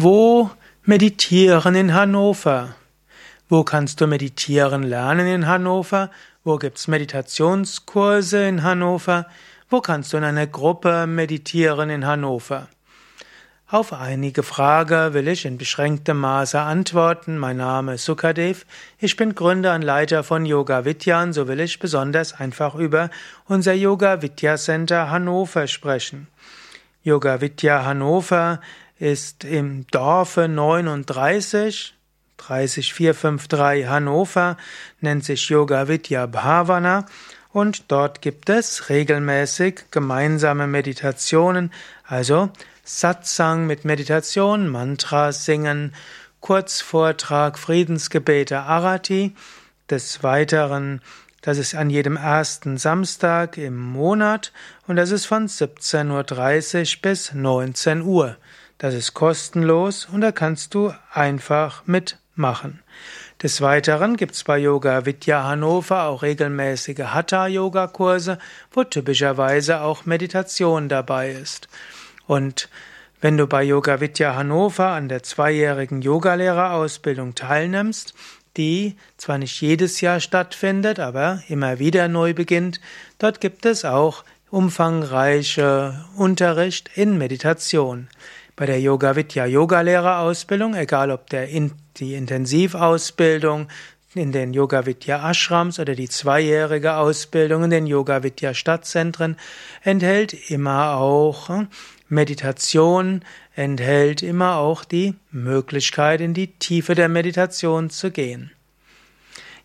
Wo meditieren in Hannover? Wo kannst du meditieren lernen in Hannover? Wo gibt's Meditationskurse in Hannover? Wo kannst du in einer Gruppe meditieren in Hannover? Auf einige Fragen will ich in beschränktem Maße antworten. Mein Name ist Sukadev. Ich bin Gründer und Leiter von Yoga Vidya und so will ich besonders einfach über unser Yoga Vidya Center Hannover sprechen. Yoga Vidya Hannover ist im Dorfe 39, 30453 Hannover, nennt sich Yoga Vidya Bhavana und dort gibt es regelmäßig gemeinsame Meditationen, also Satsang mit Meditation, Mantras singen, Kurzvortrag, Friedensgebete, Arati. Des Weiteren, das ist an jedem ersten Samstag im Monat und das ist von 17.30 Uhr bis 19 Uhr. Das ist kostenlos und da kannst du einfach mitmachen. Des Weiteren gibt's bei Yoga Vidya Hannover auch regelmäßige Hatha-Yoga-Kurse, wo typischerweise auch Meditation dabei ist. Und wenn du bei Yoga Vidya Hannover an der zweijährigen Yogalehrerausbildung teilnimmst, die zwar nicht jedes Jahr stattfindet, aber immer wieder neu beginnt, dort gibt es auch umfangreiche Unterricht in Meditation. Bei der Yoga Vidya Yogalehrerausbildung, egal ob der in, die Intensivausbildung in den Yoga Vidya Ashrams oder die zweijährige Ausbildung in den Yoga Vidya Stadtzentren, enthält immer auch hm, Meditation, enthält immer auch die Möglichkeit, in die Tiefe der Meditation zu gehen.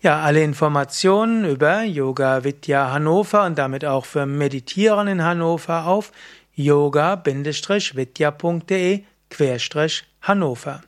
Ja, alle Informationen über Yoga Vidya Hannover und damit auch für Meditieren in Hannover auf yoga-vidya.de Hannover